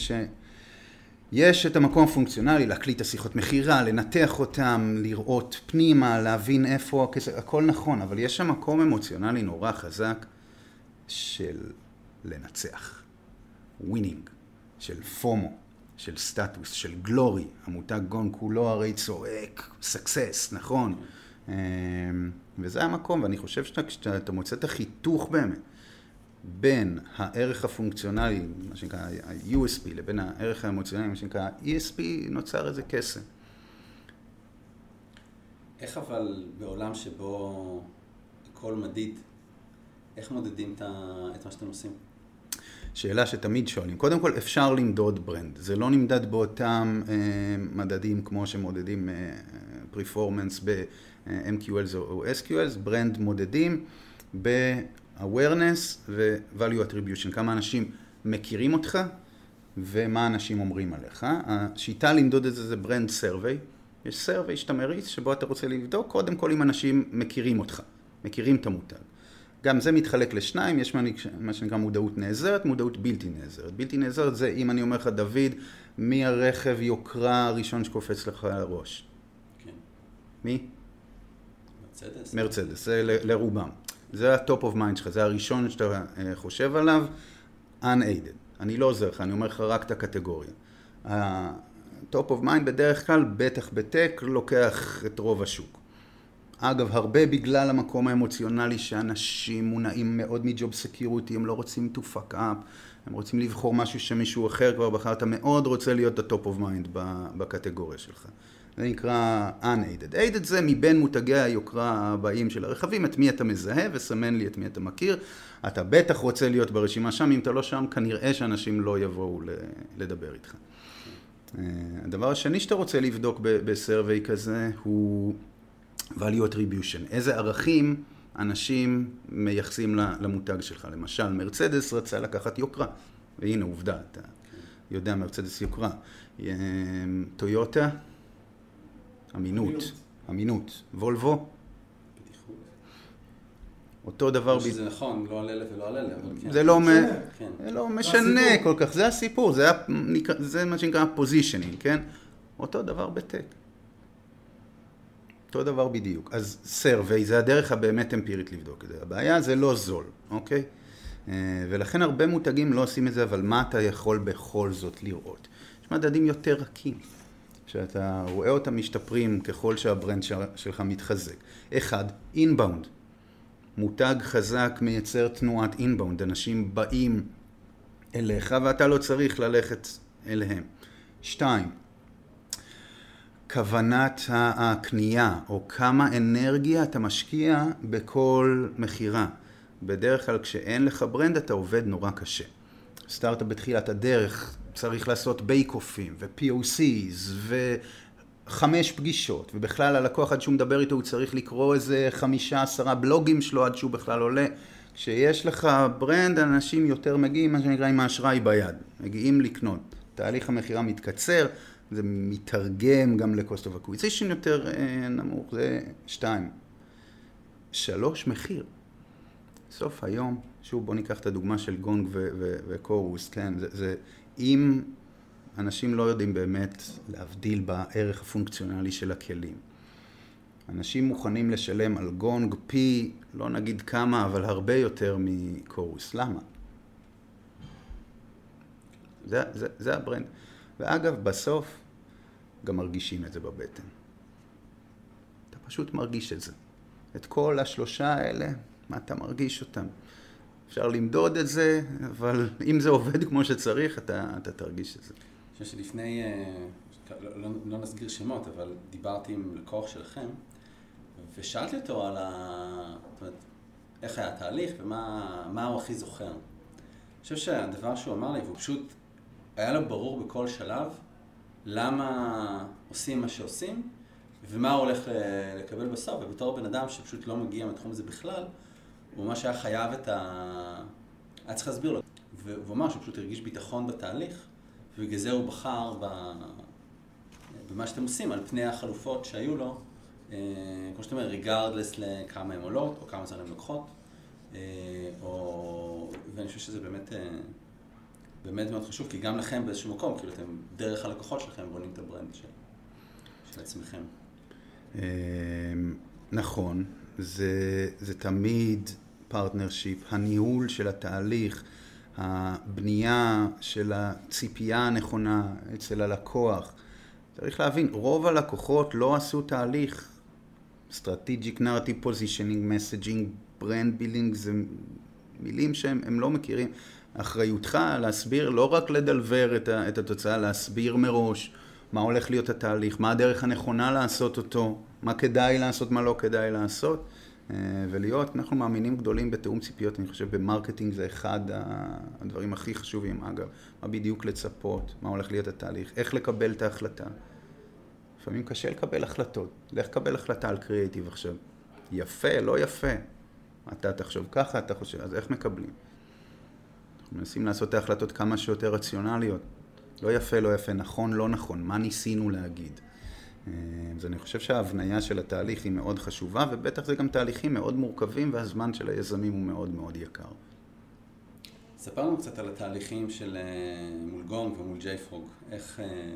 שיש את המקום הפונקציונלי, להקליט את השיחות מכירה, לנתח אותם, לראות פנימה, להבין איפה הכסף, הכל נכון, אבל יש שם מקום אמוציונלי נורא חזק של לנצח. winning, של FOMO, של סטטוס, של glory. המותג גון כולו הרי צועק, סקסס, נכון? אמ, וזה המקום, ואני חושב שאתה מוצא את החיתוך באמת בין הערך הפונקציונלי, מה שנקרא ה-USP, לבין הערך האמוציונלי, מה שנקרא ESP, נוצר איזה קסם. איך אבל בעולם שבו הכל מדיד, איך מודדים את מה שאתם עושים? שאלה שתמיד שואלים. קודם כל, אפשר למדוד brand. זה לא נמדד באותם אה, מדדים כמו שמודדים אה, performance ב-MQLs או SQLs, brand מודדים ב-awareness ו-value attribution, כמה אנשים מכירים אותך ומה אנשים אומרים עליך. השיטה למדוד את זה זה brand survey. יש סרוויי שאתה מריץ שבו אתה רוצה לבדוק קודם כל אם אנשים מכירים אותך, מכירים את המותג. גם זה מתחלק לשניים, יש מה שנקרא מודעות נעזרת, מודעות בלתי נעזרת. בלתי נעזרת זה אם אני אומר לך, דוד, מי הרכב יוקרה הראשון שקופץ לך על הראש? כן. מי? מרצדס. מרצדס, זה לרובם. זה ה-top of mind שלך, זה הראשון שאתה אה, חושב עליו, unaided. אני לא עוזר לך, אני אומר לך רק את הקטגוריה. ה-top of mind בדרך כלל, בטח בטק, לוקח את רוב השוק. אגב, הרבה בגלל המקום האמוציונלי שאנשים מונעים מאוד מ-job security, הם לא רוצים to fuck up, הם רוצים לבחור משהו שמישהו אחר כבר בחר, אתה מאוד רוצה להיות ה-top of mind בקטגוריה שלך. זה נקרא unaided. aided זה מבין מותגי היוקרה הבאים של הרכבים, את מי אתה מזהה וסמן לי את מי אתה מכיר. אתה בטח רוצה להיות ברשימה שם, אם אתה לא שם, כנראה שאנשים לא יבואו לדבר איתך. אה, הדבר השני שאתה רוצה לבדוק בסרוויי כזה הוא value attribution. איזה ערכים אנשים מייחסים למותג שלך. למשל, מרצדס רצה לקחת יוקרה, והנה עובדה, אתה יודע מרצדס יוקרה. אה, טויוטה, אמינות. אמינות. וולבו, בטיחות. אותו דבר... לא שזה נכון, לא על אלה ולא על אלה, אבל כן. זה לא, מ... כן. זה לא משנה. כל כך, זה הסיפור, זה, מה שנקרא positioning, כן? אותו דבר בטק. אותו דבר בדיוק. אז survey זה הדרך הבאמת אמפירית לבדוק את זה. הבעיה זה לא זול, אוקיי? אה, ולכן הרבה מותגים לא עושים את זה, אבל מה אתה יכול בכל זאת לראות? יש מדדים יותר רכים, שאתה רואה אותם משתפרים ככל שה-brand של- שלך מתחזק. אחד, inbound. מותג חזק מייצר תנועת inbound, אנשים באים אליך ואתה לא צריך ללכת אליהם. שתיים, כוונת הקנייה, או כמה אנרגיה אתה משקיע בכל מכירה. בדרך כלל כשאין לך brand אתה עובד נורא קשה. סטארט-אפ בתחילת הדרך צריך לעשות bake-off ים ו-POCs וחמש פגישות, ובכלל הלקוח עד שהוא מדבר איתו הוא צריך לקרוא איזה חמישה עשרה בלוגים שלו עד שהוא בכלל עולה. כשיש לך ברנד אנשים יותר מגיעים מה שנקרא עם האשראי ביד, מגיעים לקנות. תהליך המכירה מתקצר, זה מתרגם גם ל-cost of acquisition יותר אה, נמוך, זה שתיים. שלוש, מחיר. סוף היום, שוב בוא ניקח את הדוגמה של גונג וקורוס, כן, זה, זה אם אנשים לא יודעים באמת להבדיל בערך הפונקציונלי של הכלים. אנשים מוכנים לשלם על גונג פי, לא נגיד כמה, אבל הרבה יותר מ Chorus. למה? זה, זה, זה ה brand. ואגב, בסוף גם מרגישים את זה בבטן. אתה פשוט מרגיש את זה. את כל השלושה האלה, מה אתה מרגיש אותם? אפשר למדוד את זה, אבל אם זה עובד כמו שצריך, אתה, אתה תרגיש את זה. אני חושב שלפני, אה, לא, לא, לא נסגיר שמות, אבל דיברתי עם לקוח שלכם, ושאלתי אותו על ה... זאת אומרת, איך היה התהליך ומה מה הוא הכי זוכר. אני חושב שהדבר שהוא אמר לי, והוא פשוט, היה לו ברור בכל שלב למה עושים מה שעושים, ומה הוא הולך ל- לקבל בסוף, ובתור בן אדם שפשוט לא מגיע מהתחום הזה בכלל, הוא ממש היה חייב את ה... היה צריך להסביר לו. והוא אמר שהוא פשוט הרגיש ביטחון בתהליך, ובגלל זה הוא בחר ב... במה שאתם עושים, על פני החלופות שהיו לו, אה, כמו שאתה אומר, regardless לכמה הן עולות, או כמה זמן הן לוקחות, אה, או... ואני חושב שזה באמת, אה, באמת מאוד חשוב, כי גם לכם באיזשהו מקום, כאילו אתם דרך הלקוחות שלכם בונים את ה brand של, של עצמכם. נכון, זה, זה תמיד partnership, הניהול של התהליך, הבנייה של הציפייה הנכונה אצל הלקוח. צריך להבין, רוב הלקוחות לא עשו תהליך strategic narrative positioning, messaging, brand building, זה מילים שהם הם לא מכירים. אחריותך להסביר, לא רק לדלבר את, ה, את התוצאה, להסביר מראש מה הולך להיות התהליך, מה הדרך הנכונה לעשות אותו, מה כדאי לעשות, מה לא כדאי לעשות. אה, ולהיות, אנחנו מאמינים גדולים בתיאום ציפיות, אני חושב ב marketing זה אחד הדברים הכי חשובים, אגב, מה בדיוק לצפות, מה הולך להיות התהליך, איך לקבל את ההחלטה. לפעמים קשה לקבל החלטות, לך קבל החלטה על קריאיטיב עכשיו. יפה, לא יפה. אתה תחשוב ככה, אתה חושב, אז איך מקבלים? אנחנו מנסים לעשות את ההחלטות כמה שיותר רציונליות. לא יפה, לא יפה, נכון, לא נכון, מה ניסינו להגיד. אה, אז אני חושב שההבניה של התהליך היא מאוד חשובה, ובטח זה גם תהליכים מאוד מורכבים, והזמן של היזמים הוא מאוד מאוד יקר. ספר לנו קצת על התהליכים של אה, מול גונג ומול JFrog. איך, אה,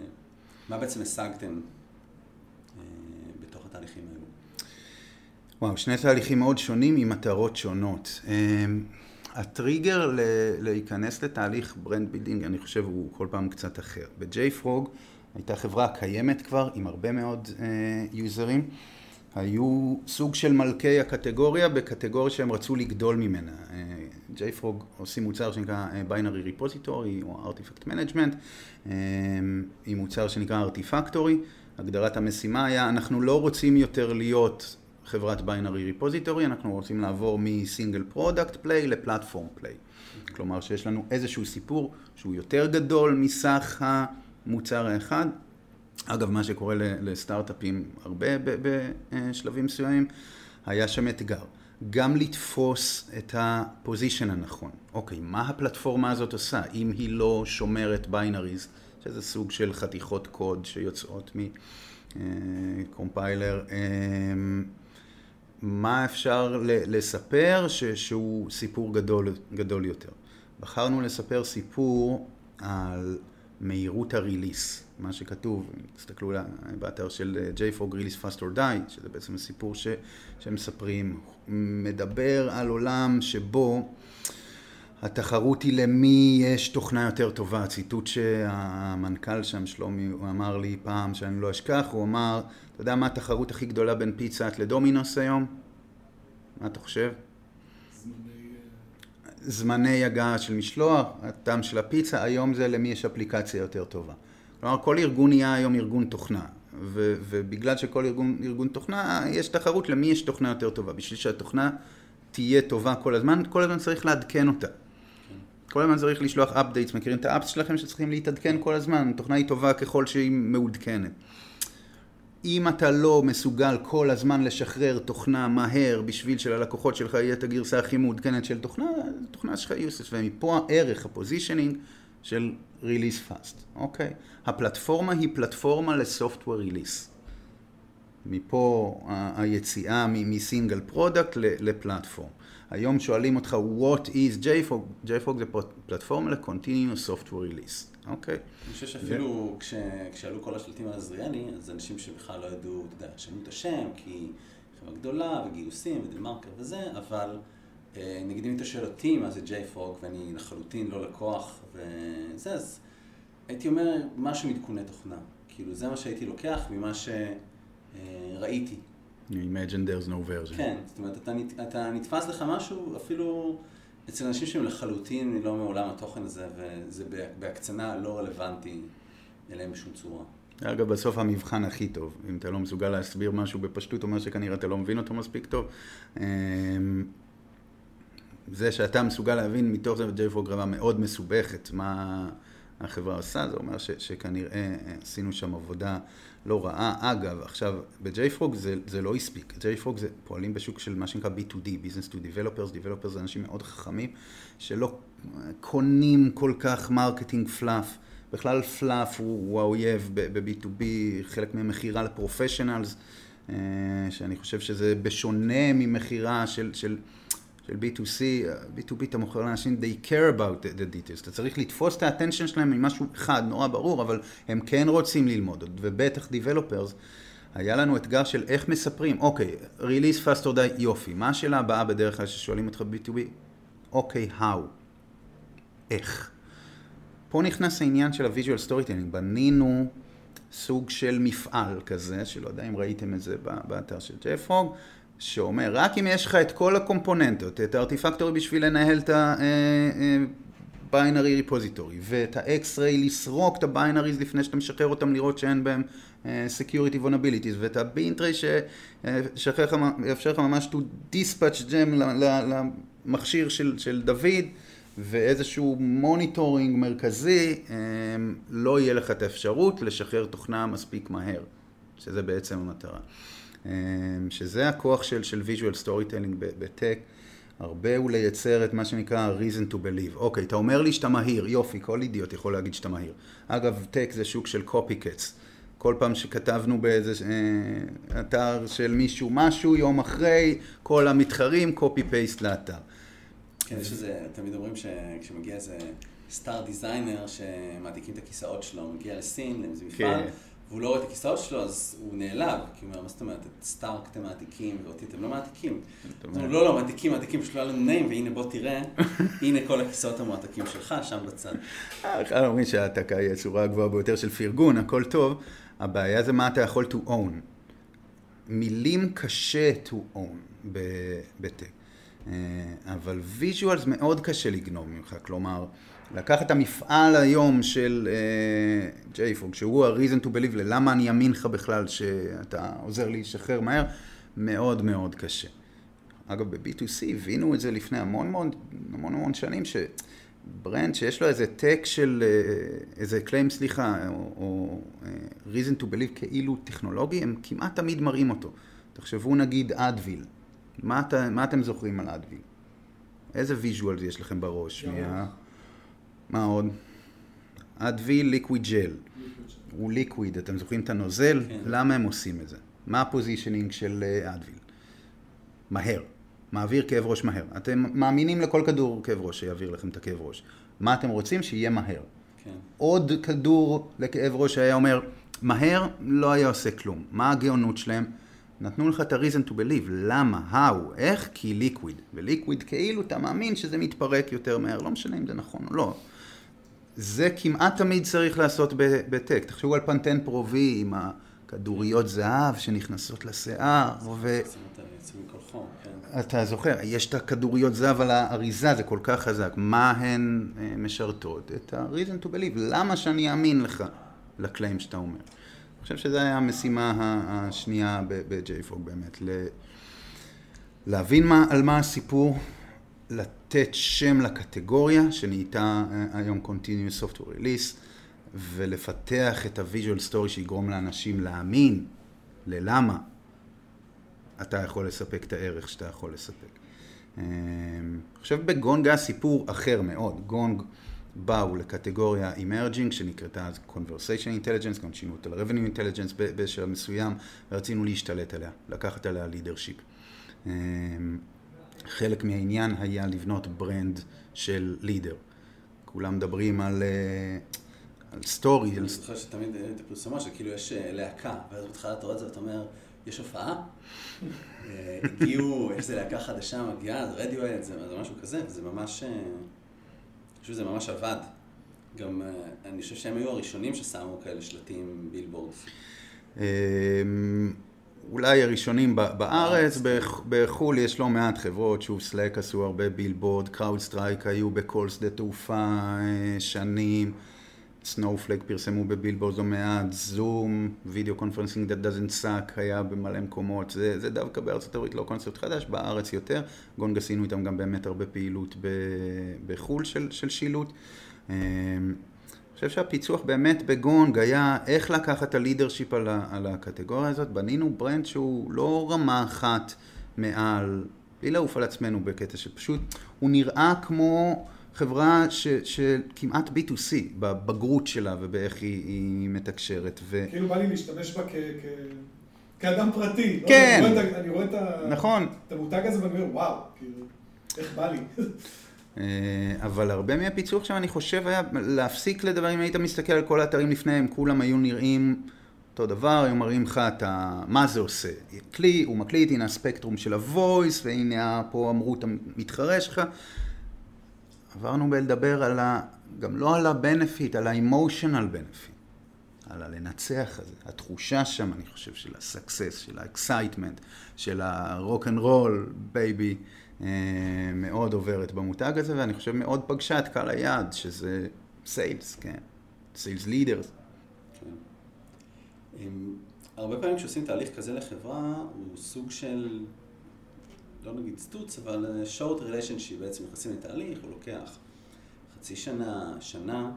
מה בעצם השגתם בתוך התהליכים האלו? וואו, שני תהליכים מאוד שונים עם מטרות שונות. הטריגר ל- להיכנס לתהליך brand building, אני חושב, הוא כל פעם קצת אחר. ב JFrog הייתה חברה קיימת כבר, עם הרבה מאוד אה, יוזרים. היו סוג של מלכי הקטגוריה בקטגוריה שהם רצו לגדול ממנה. JFrog אה, עושים מוצר שנקרא binary אה, repository או artifact management, אה, עם מוצר שנקרא Artifactory. הגדרת המשימה היה, אנחנו לא רוצים יותר להיות חברת binary repository, אנחנו רוצים לעבור מ single product play ל platform play. כלומר שיש לנו איזשהו סיפור שהוא יותר גדול מסך המוצר האחד. אגב, מה שקורה לסטארט-אפים הרבה בשלבים מסוימים, היה שם אתגר. גם לתפוס את הפוזיישן הנכון. אוקיי, מה הפלטפורמה הזאת עושה? אם היא לא שומרת ביינריז, שזה סוג של חתיכות קוד שיוצאות מקומפיילר, אה, מה אפשר לספר שהוא סיפור גדול, גדול יותר. בחרנו לספר סיפור על מהירות הריליס, מה שכתוב, תסתכלו באתר של JFrog Release Fast or Die, שזה בעצם הסיפור ש, שמספרים, מדבר על עולם שבו התחרות היא למי יש תוכנה יותר טובה. ציטוט שהמנכ"ל שם, שלומי, הוא אמר לי פעם שאני לא אשכח, הוא אמר, אתה יודע מה התחרות הכי גדולה בין פיצה לדומינוס היום? מה אתה חושב? זמני... זמני הגעה של משלוח, הטעם של הפיצה, היום זה למי יש אפליקציה יותר טובה. כלומר, כל ארגון נהיה היום ארגון תוכנה, ו- ובגלל שכל ארגון, ארגון תוכנה, יש תחרות למי יש תוכנה יותר טובה. בשביל שהתוכנה תהיה טובה כל הזמן, כל הזמן צריך לעדכן אותה. כל הזמן צריך לשלוח updates, מכירים את האפס שלכם שצריכים להתעדכן כל הזמן, התוכנה היא טובה ככל שהיא מעודכנת. אם אתה לא מסוגל כל הזמן לשחרר תוכנה מהר בשביל שללקוחות שלך יהיה את הגרסה הכי מעודכנת של תוכנה, תוכנה שלך יוסס, ומפה הערך, ה positioning של release fast, אוקיי? הפלטפורמה היא פלטפורמה ל software release. מפה היציאה מ single product ל platform. היום שואלים אותך, what is JFrog? JFrog זה פלטפורמה ל-Continuous Software Release, אוקיי? אני חושב שאפילו כש, כשעלו כל השלטים על עזריאלי, אז אנשים שבכלל לא ידעו, אתה יודע, שנו את השם, כי חברה גדולה, וגיוסים, ודה מרקר וזה, אבל אה, נגיד אם אתה שואל אותי מה זה JFrog, ואני לחלוטין לא לקוח וזה, אז הייתי אומר משהו מעדכוני תוכנה. כאילו, זה מה שהייתי לוקח ממה שראיתי. You imagine there's no version. כן, זאת אומרת, אתה, אתה נתפס לך משהו, אפילו אצל אנשים שהם לחלוטין לא מעולם התוכן הזה, וזה בהקצנה לא רלוונטי אליהם בשום צורה. אגב, בסוף המבחן הכי טוב, אם אתה לא מסוגל להסביר משהו בפשטות, אומר שכנראה אתה לא מבין אותו מספיק טוב. אמ, זה שאתה מסוגל להבין מתוך זה, וג'ייפרוג רבה מאוד מסובכת, מה החברה עושה, זה אומר ש, שכנראה עשינו שם עבודה לא רעה. אגב, עכשיו, ב-JFrog זה, זה לא הספיק. JFrog זה פועלים בשוק של מה שנקרא B2D, Business to Developers. Developers זה אנשים מאוד חכמים, שלא קונים כל כך marketing fluff. בכלל fluff הוא, הוא האויב ב-B2B, חלק ממכירה ל professionals, אה, שאני חושב שזה בשונה ממכירה של... של של B2C, B2B אתה מוכר לאנשים, they care about the, the details. אתה צריך לתפוס את ה attention שלהם ממשהו אחד, נורא ברור, אבל הם כן רוצים ללמוד, ובטח Developers. היה לנו אתגר של איך מספרים, אוקיי, release fast or die, יופי. מה השאלה הבאה בדרך כלל ששואלים אותך B2B? אוקיי, how? איך? פה נכנס העניין של ה-visual storytelling. בנינו סוג של מפעל כזה, שלא יודע אם ראיתם את זה באתר של JFrog, שאומר, רק אם יש לך את כל הקומפוננטות, את ה Artifactory בשביל לנהל את binary repository, ואת ה-X-Ray לסרוק את ה binaries לפני שאתה משחרר אותם לראות שאין בהם אה, Security Vulnerabilities, ואת ה-Bintray שיאפשר לך ממש to dispatch ל- למכשיר של, של דוד, ואיזשהו monitoring מרכזי, לא יהיה לך את האפשרות לשחרר תוכנה מספיק מהר, שזה בעצם המטרה. אמ, שזה הכוח של, של visual storytelling בטק. הרבה הוא לייצר את מה שנקרא reason to believe. אוקיי, אתה אומר לי שאתה מהיר, יופי, כל אידיוט יכול להגיד שאתה מהיר. אגב, טק זה שוק של copycats. כל פעם שכתבנו באיזה אה, אתר של מישהו משהו, יום אחרי, כל המתחרים copy paste לאתר. כן, יש איזה, תמיד אומרים שכשמגיע איזה סטאר דיזיינר שמעתיקים את הכיסאות שלו, מגיע לסין, לאיזה מפעל, כן. והוא לא רואה את הכיסאות שלו, אז הוא נעלב, כי הוא אומר, מה זאת אומרת, את סטארק אתם מעתיקים, ואותי אתם לא מעתיקים. הוא לא, לא, מעתיקים, מעתיקים, פשוט לא היה לנו name, והנה בוא תראה, *laughs* הנה כל הכיסאות המועתקים שלך, שם בצד. בכלל אומרים שההעתקה היא הצורה הגבוהה ביותר של פרגון, הכל טוב. הבעיה זה מה אתה יכול to own. מילים קשה to own בטק. אה, אבל visuals מאוד קשה לגנוב ממך, כלומר, לקחת את המפעל היום של JFrog, שהוא ה-reason to believe ללמה אני אאמין לך בכלל שאתה עוזר לי לשחרר מהר, מאוד מאוד קשה. אגב, ב-B2C הבינו את זה לפני המון המון המון המון שנים, ש brand שיש לו איזה טק של, אה, איזה claim, סליחה, או, או אה, reason to believe כאילו טכנולוגי, הם כמעט תמיד מראים אותו. תחשבו נגיד Advil, מה, אתה, מה אתם זוכרים על Advil? איזה visual יש לכם בראש? ירוק. מה, מה עוד? Advil Liquid Gel. הוא liquid, אתם זוכרים את הנוזל? כן. למה הם עושים את זה? מה ה positioning של אה, Advil? מהר. מעביר כאב ראש מהר. אתם מאמינים לכל כדור כאב ראש שיעביר לכם את הכאב ראש. מה אתם רוצים? שיהיה מהר. כן. עוד כדור לכאב ראש שהיה אומר, מהר, לא היה עושה כלום. מה הגאונות שלהם? נתנו לך את ה-reason to believe. למה? how? איך? כי liquid. ו liquid כאילו אתה מאמין שזה מתפרק יותר מהר. לא משנה אם זה נכון או לא. זה כמעט תמיד צריך לעשות בטק. תחשבו על פנטן פרובי עם הכדוריות זהב שנכנסות לשיער, ו... כן. אתה זוכר, יש את הכדוריות זהב על האריזה, זה כל כך חזק. מה הן אה, משרתות? את ה-reason to believe. למה שאני אאמין לך לקליים שאתה אומר? אני חושב שזו הייתה המשימה השנייה ב-JFOG באמת. להבין מה, על מה הסיפור, לתת שם לקטגוריה שנהייתה אה, היום Continuous Software Release, ולפתח את ה-Visual Story שיגרום לאנשים להאמין ללמה אתה יכול לספק את הערך שאתה יכול לספק. אמ, עכשיו בגונג היה סיפור אחר מאוד. גונג באו לקטגוריה Emerging שנקראתה אז Conversation Intelligence, גם שינו אותה ל-Revenue Intelligence בשלב מסוים, ורצינו להשתלט עליה, לקחת עליה leadership. חלק מהעניין היה לבנות brand של leader. כולם מדברים על, אה, על story, אני זוכר שתמיד את הפרסומת שכאילו יש אה, להקה, ואז בתחילה אתה רואה את זה ואתה אומר, יש הופעה? *laughs* אה, הגיעו, יש איזה להקה חדשה מגיעה, זה רדיואד, זה זה משהו כזה, וזה ממש, אני חושב שזה ממש עבד. גם, אני חושב שהם היו הראשונים ששמו כאלה שלטים billboards. אולי הראשונים בארץ, בח- בחו"ל יש לא מעט חברות, שוב Slack עשו הרבה billboard, CrowdStrike היו בכל שדה תעופה אה, שנים, Snowflake פרסמו בבילבורד לא מעט, Zoom, video conferencing that doesn't suck היה במלא מקומות, זה, זה דווקא בארצות הברית לא קונספט חדש, בארץ יותר, גונג עשינו איתם גם באמת הרבה פעילות בחו"ל של, של שילוט. חושב שהפיצוח באמת בגונג היה איך לקחת את ה leadership על, ה- על הקטגוריה הזאת. בנינו brand שהוא לא רמה אחת מעל, בלי לעוף על עצמנו בקטע שפשוט, הוא נראה כמו חברה ש, שכמעט B2C בבגרות שלה ובאיך היא, היא מתקשרת. ו... כאילו בא לי להשתמש בה כ... כ... כאדם פרטי. לא? כן. אני רואה את אני רואה את נכון. את המותג הזה ואני אומר, וואו, כאילו, איך בא לי. *laughs* אה, אבל הרבה מהפיצוח שם אני חושב היה להפסיק לדבר, אם היית מסתכל על כל האתרים לפניהם, כולם היו נראים אותו דבר, היו מראים לך את ה... מה זה עושה. כלי, הוא מקליט, הנה הספקטרום של ה-voice, והנה פה אמרו את המתחרה שלך. עברנו בלדבר על ה... גם לא על ה-benefit, על ה-emotional benefit. על הלנצח הזה, התחושה שם, אני חושב, של ה-success, של ה-excitement, של ה-rock and roll, baby, מאוד עוברת במותג הזה, ואני חושב מאוד פגשה את קהל היעד, שזה סיילס, כן, סיילס לידרס. כן. אמ, הרבה פעמים כשעושים תהליך כזה לחברה, הוא סוג של, לא נגיד סטוץ, אבל אה, short relationship, בעצם נכנסים לתהליך, הוא לוקח חצי שנה, שנה,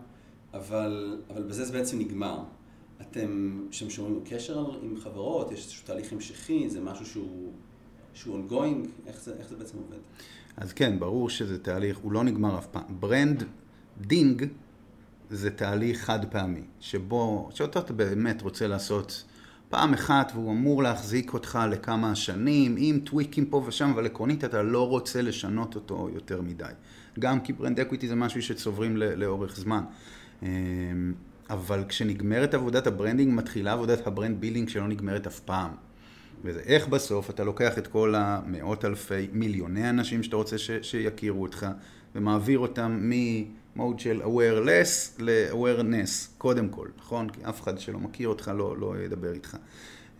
אבל, אבל בזה זה בעצם נגמר. אתם, כשאתם שומעים קשר עם חברות, יש איזשהו תהליך המשכי, זה משהו שהוא, שהוא ongoing, איך זה, איך זה בעצם עובד? אז כן, ברור שזה תהליך, הוא לא נגמר אף פעם. branding זה תהליך חד פעמי, שבו, שאותו אתה באמת רוצה לעשות פעם אחת, והוא אמור להחזיק אותך לכמה שנים, עם טוויקים פה ושם, אבל עקרונית אתה לא רוצה לשנות אותו יותר מדי. גם כי brand equity זה משהו שצוברים לאורך זמן. אמ, אבל כשנגמרת עבודת ה branding, מתחילה עבודת ה brand building שלא נגמרת אף פעם. וזה איך בסוף אתה לוקח את כל המאות אלפי, מיליוני אנשים שאתה רוצה ש, שיכירו אותך, ומעביר אותם ממוד של unawareness ל-awareness, קודם כל, נכון? כי אף אחד שלא מכיר אותך לא, לא ידבר איתך.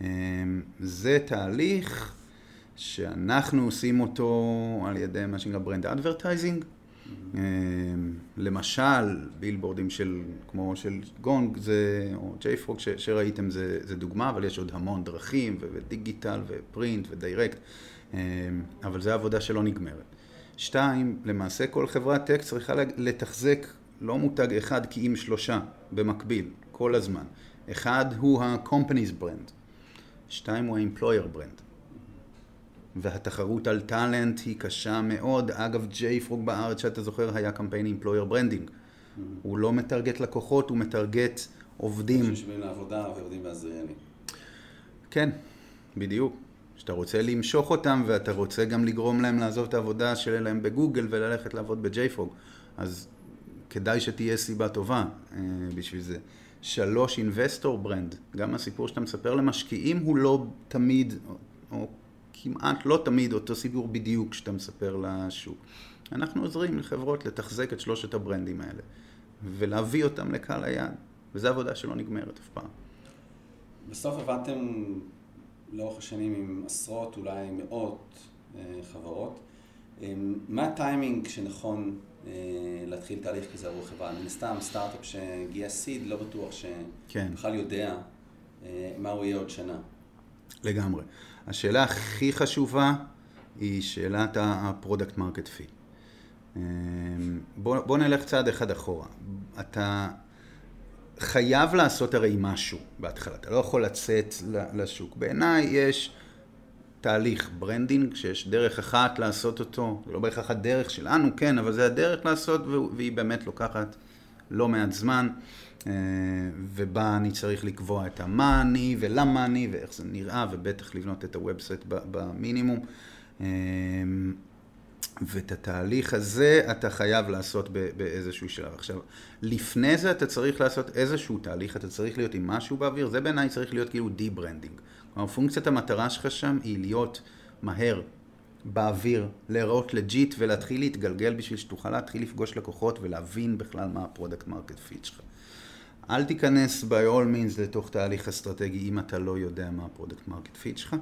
אמ, זה תהליך שאנחנו עושים אותו על ידי מה שנקרא brand advertising. אמ, למשל, בילבורדים של, כמו של גונג זה, או JFrog שראיתם זה, זה דוגמה, אבל יש עוד המון דרכים, ו digital, ו print, ו direct, אמ, אבל זו עבודה שלא נגמרת. שתיים, למעשה כל חברת tech צריכה לתחזק לא מותג אחד כי אם שלושה, במקביל, כל הזמן. אחד הוא ה-company's brand, שתיים הוא ה-employer brand. והתחרות על talent היא קשה מאוד. אגב, JFrog בארץ, שאתה זוכר, היה קמפיין employer branding. Mm-hmm. הוא לא מטרגט לקוחות, הוא מטרגט עובדים. שיושבים לעבודה ועובדים בעזריאלי. כן, בדיוק. שאתה רוצה למשוך אותם ואתה רוצה גם לגרום להם לעזוב את העבודה שלהם בגוגל וללכת לעבוד ב JFrog. אז כדאי שתהיה סיבה טובה אה, בשביל זה. שלוש, investor brand. גם הסיפור שאתה מספר למשקיעים הוא לא תמיד, או כמעט לא תמיד אותו סיפור בדיוק שאתה מספר לשוק. אנחנו עוזרים לחברות לתחזק את שלושת הברנדים האלה ולהביא אותם לקהל היעד, וזו עבודה שלא נגמרת אף פעם. בסוף עבדתם לאורך השנים עם עשרות, אולי מאות אה, חברות. אה, מה הטיימינג שנכון אה, להתחיל תהליך כזה עבור חברה? מן הסתם, סטארט-אפ שגייס seed, לא בטוח כן. שבכלל כן. יודע מה הוא יהיה עוד שנה. לגמרי. השאלה הכי חשובה היא שאלת ה product market fit. בוא, נלך צעד אחד אחורה. אתה חייב לעשות הרי משהו בהתחלה, אתה לא יכול לצאת לשוק. בעיניי יש תהליך branding, שיש דרך אחת לעשות אותו, זה לא בהכרח הדרך שלנו, כן, אבל זה הדרך לעשות, והיא באמת לוקחת לא מעט זמן. אה, ובה אני צריך לקבוע את המה אני ולמה אני ואיך זה נראה ובטח לבנות את ה website במינימום. אה, ואת התהליך הזה אתה חייב לעשות באיזשהו שלב. עכשיו, לפני זה אתה צריך לעשות איזשהו תהליך, אתה צריך להיות עם משהו באוויר, זה בעיניי צריך להיות כאילו די-branding. כלומר, פונקציית המטרה שלך שם היא להיות מהר באוויר, להיראות legit ולהתחיל להתגלגל בשביל שתוכל להתחיל לפגוש לקוחות ולהבין בכלל מה ה product market fit שלך. אל תיכנס by all means לתוך תהליך אסטרטגי אם אתה לא יודע מה ה product market fit שלך.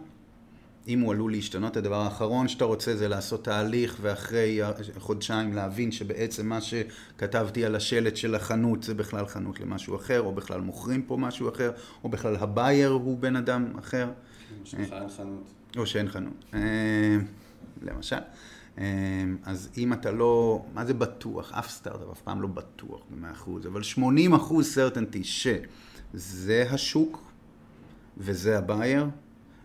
אם הוא עלול להשתנות, הדבר האחרון שאתה רוצה זה לעשות תהליך ואחרי חודשיים להבין שבעצם מה שכתבתי על השלט של החנות זה בכלל חנות למשהו אחר, או בכלל מוכרים פה משהו אחר, או בכלל הבייר הוא בן אדם אחר. או שבכלל אין חנות. או שאין חנות. אה, למשל. אמ, אז אם אתה לא, מה זה בטוח? אף סטארט-אפ אף פעם לא בטוח במאה אחוז, אבל 80 אחוז סרטנטי שזה השוק, וזה ה buyer,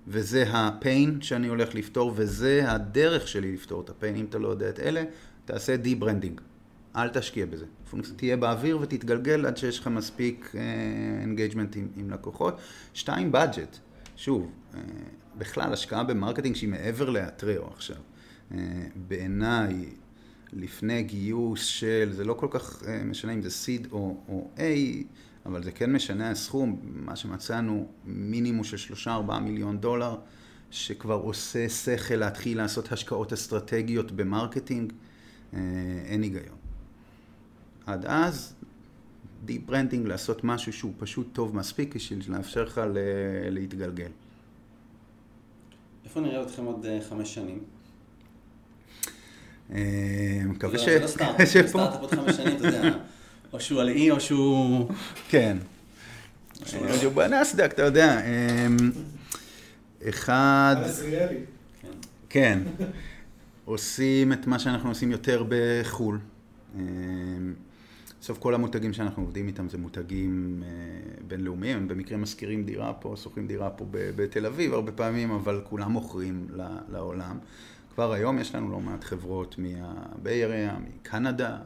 וזה ה pain שאני הולך לפתור, וזה הדרך שלי לפתור את ה pain. אם אתה לא יודע את אלה, תעשה די-branding. אל תשקיע בזה. תהיה באוויר ותתגלגל עד שיש לך מספיק engagement אה, עם, עם לקוחות. שתיים, budget. שוב, אה, בכלל השקעה ב marketing שהיא מעבר לאטראו עכשיו. אה, בעיניי, לפני גיוס של, זה לא כל כך אה, משנה אם זה seed או, או A, אבל זה כן משנה הסכום, מה שמצאנו, מינימום של 3-4 מיליון דולר, שכבר עושה שכל להתחיל לעשות השקעות אסטרטגיות ב marketing, אה, אין היגיון. עד אז, די branding, לעשות משהו שהוא פשוט טוב מספיק בשביל לאפשר לך להתגלגל. איפה נראה אתכם עוד חמש שנים? אה, מקווה ש... זה לא סטארט-אפ, *laughs* זה סטארט-אפ עוד חמש שנים, אתה יודע, או שהוא על אי או שהוא... כן. שהוא אה, לא. שהוא בנסדק, אתה יודע. אה, אחד... כן. כן. עושים את מה שאנחנו עושים יותר בחו"ל. בסוף כל המותגים שאנחנו עובדים איתם זה מותגים בינלאומיים, הם במקרה משכירים דירה פה, שוכרים דירה פה בתל אביב הרבה פעמים, אבל כולם מוכרים לעולם. כבר היום יש לנו לא מעט חברות מהבייריה, מקנדה,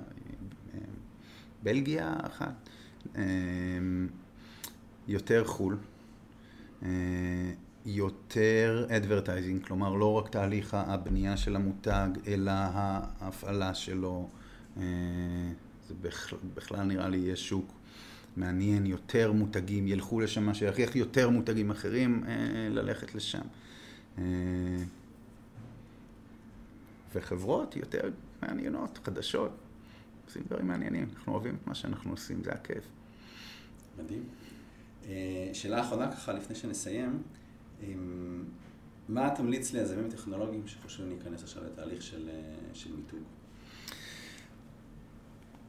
בלגיה אחת, אה, יותר חו"ל. אה, יותר advertising, כלומר לא רק תהליך הבנייה של המותג, אלא ההפעלה שלו. אה, זה בכלל, בכלל נראה לי יהיה שוק מעניין, יותר מותגים ילכו לשם, מה שיכריח יותר מותגים אחרים אה, ללכת לשם. וחברות יותר מעניינות, חדשות, עושים דברים מעניינים, אנחנו אוהבים את מה שאנחנו עושים, זה הכיף. מדהים. אה, שאלה אחרונה ככה, לפני שנסיים, מה תמליץ ליזמים טכנולוגיים שחושבים להיכנס עכשיו לתהליך של, אה, של מיתוג?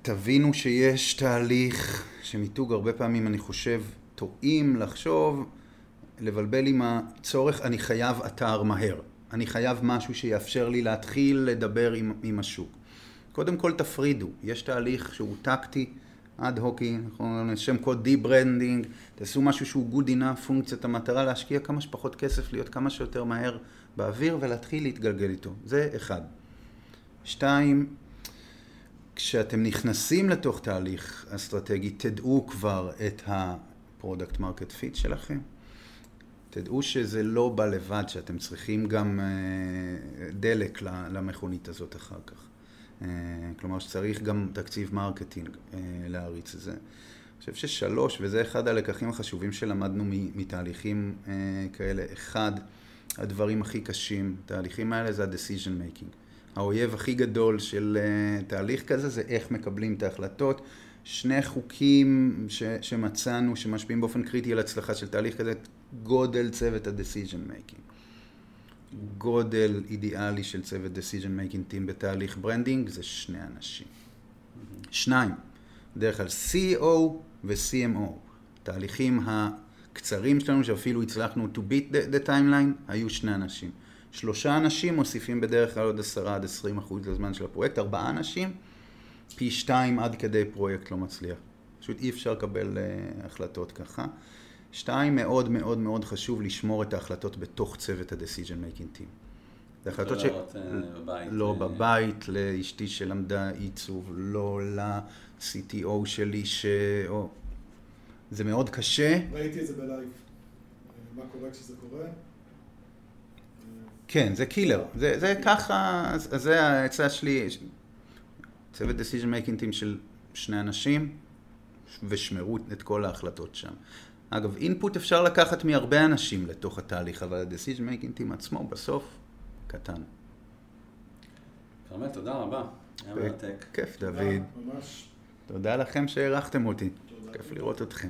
תבינו שיש תהליך שמיתוג הרבה פעמים, אני חושב, טועים לחשוב, לבלבל עם הצורך, אני חייב אתר מהר. אני חייב משהו שיאפשר לי להתחיל לדבר עם, עם השוק. קודם כל תפרידו, יש תהליך שהוא טקטי, אד-הוקי, נכון, שם קוד די-ברנדינג, תעשו משהו שהוא good enough, פונקציית המטרה להשקיע כמה שפחות כסף, להיות כמה שיותר מהר באוויר ולהתחיל להתגלגל איתו. זה אחד. שתיים, כשאתם נכנסים לתוך תהליך אסטרטגי, תדעו כבר את ה-product market fit שלכם. תדעו שזה לא בא לבד, שאתם צריכים גם אה, דלק למכונית הזאת אחר כך. אה, כלומר שצריך גם תקציב מרקטינג אה, להריץ את זה. אני חושב ששלוש, וזה אחד הלקחים החשובים שלמדנו מתהליכים כאלה, אחד הדברים הכי קשים, התהליכים האלה זה ה-decision making. האויב הכי גדול של תהליך כזה זה איך מקבלים את ההחלטות. שני חוקים ש, שמצאנו שמשפיעים באופן קריטי על הצלחה של תהליך כזה, גודל צוות ה-decision making. גודל אידיאלי של צוות decision making team בתהליך ברנדינג זה שני אנשים. שניים, בדרך כלל CEO ו-CMO. תהליכים הקצרים שלנו שאפילו הצלחנו to beat the, the timeline היו שני אנשים. שלושה אנשים מוסיפים בדרך כלל עוד עשרה עד עשרים אחוז לזמן של הפרויקט, ארבעה אנשים פי שתיים עד כדי פרויקט לא מצליח. פשוט אי אפשר לקבל uh, החלטות ככה. שתיים, מאוד מאוד מאוד חשוב לשמור את ההחלטות בתוך צוות ה-decision making team. זה החלטות ש... לא לראות, אה, בבית. לא אה, בבית, לאשתי שלמדה עיצוב, לא ל-CTO שלי ש... או... זה מאוד קשה. ראיתי את זה ב live. אה, מה קורה כשזה קורה? אה, כן, זה killer. זה, זה ככה, זה העצה שלי. צוות decision making team של שני אנשים, ושמרו את כל ההחלטות שם. אגב, אינפוט אפשר לקחת מהרבה אנשים לתוך התהליך, אבל ה-decision making team עצמו בסוף קטן. כרמל, תודה רבה. היה מרתק. כיף, דוד. ממש. תודה לכם שהערכתם אותי. כיף לראות אתכם.